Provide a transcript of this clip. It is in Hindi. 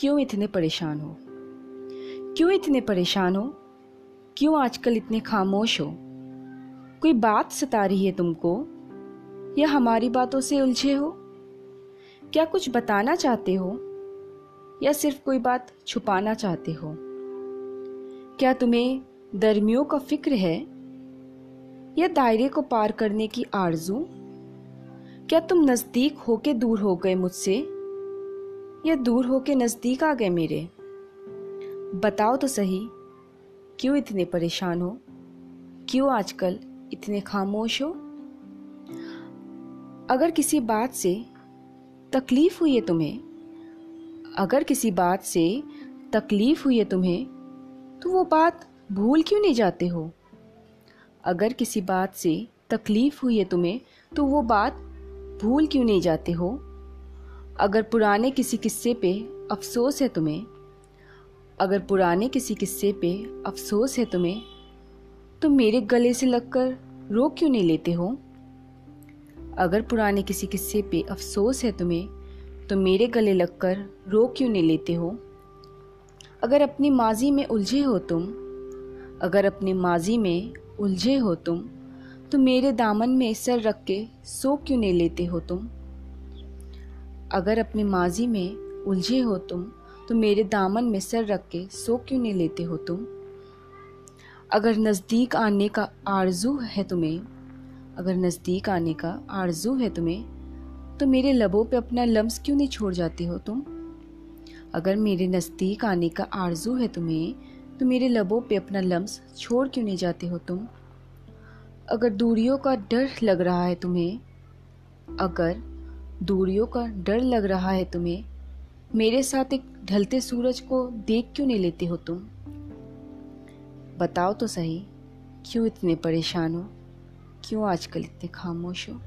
क्यों इतने परेशान हो? क्यों इतने परेशान हो? क्यों आजकल इतने खामोश हो? कोई बात सता रही है तुमको? या हमारी बातों से उलझे हो? क्या कुछ बताना चाहते हो? या सिर्फ़ कोई बात छुपाना चाहते हो? क्या तुम्हें दरमियों का फ़िक्र है? या दायरे को पार करने की आरज़ू? क्या तुम नज़दीक होके दूर हो गए मुझसे? या दूर होके नज़दीक आ गए मेरे? बताओ तो सही, क्यों इतने परेशान हो? क्यों आजकल इतने खामोश हो? अगर किसी बात से तकलीफ़ हुई है तुम्हें, अगर किसी बात से तकलीफ़ हुई है तुम्हें तो वो बात भूल क्यों नहीं जाते हो? अगर किसी बात से तकलीफ़ हुई है तुम्हें तो वो बात भूल क्यों नहीं जाते हो? अगर पुराने किसी किस्से पे अफसोस है तुम्हें, अगर पुराने किसी किस्से पे अफसोस है तुम्हें तो मेरे गले से लगकर रो क्यों नहीं लेते हो? अगर पुराने किसी किस्से पे अफसोस है तुम्हें तो मेरे गले लगकर रो क्यों नहीं लेते हो? अगर अपनी माजी में उलझे हो तुम, अगर अपने माजी में उलझे हो तुम तो मेरे दामन में सर रख के सो क्यों नहीं लेते हो तुम? अगर अपनी माजी में उलझे हो तुम तो मेरे दामन में सर रख के सो क्यों नहीं लेते हो तुम? अगर नज़दीक आने का आरज़ू है तुम्हें, अगर नज़दीक आने का आरज़ू है तुम्हें तो मेरे लबों पे अपना लम्स क्यों नहीं छोड़ जाते हो तुम? अगर मेरे नज़दीक आने का आरज़ू है तुम्हें तो मेरे लबों पे अपना लम्स छोड़ क्यों नहीं जाते हो तुम? अगर दूरियों का डर लग रहा है तुम्हें, अगर दूरियों का डर लग रहा है तुम्हें? मेरे साथ एक ढलते सूरज को देख क्यों नहीं लेते हो तुम? बताओ तो सही, क्यों इतने परेशान हो? क्यों आजकल इतने खामोश हो?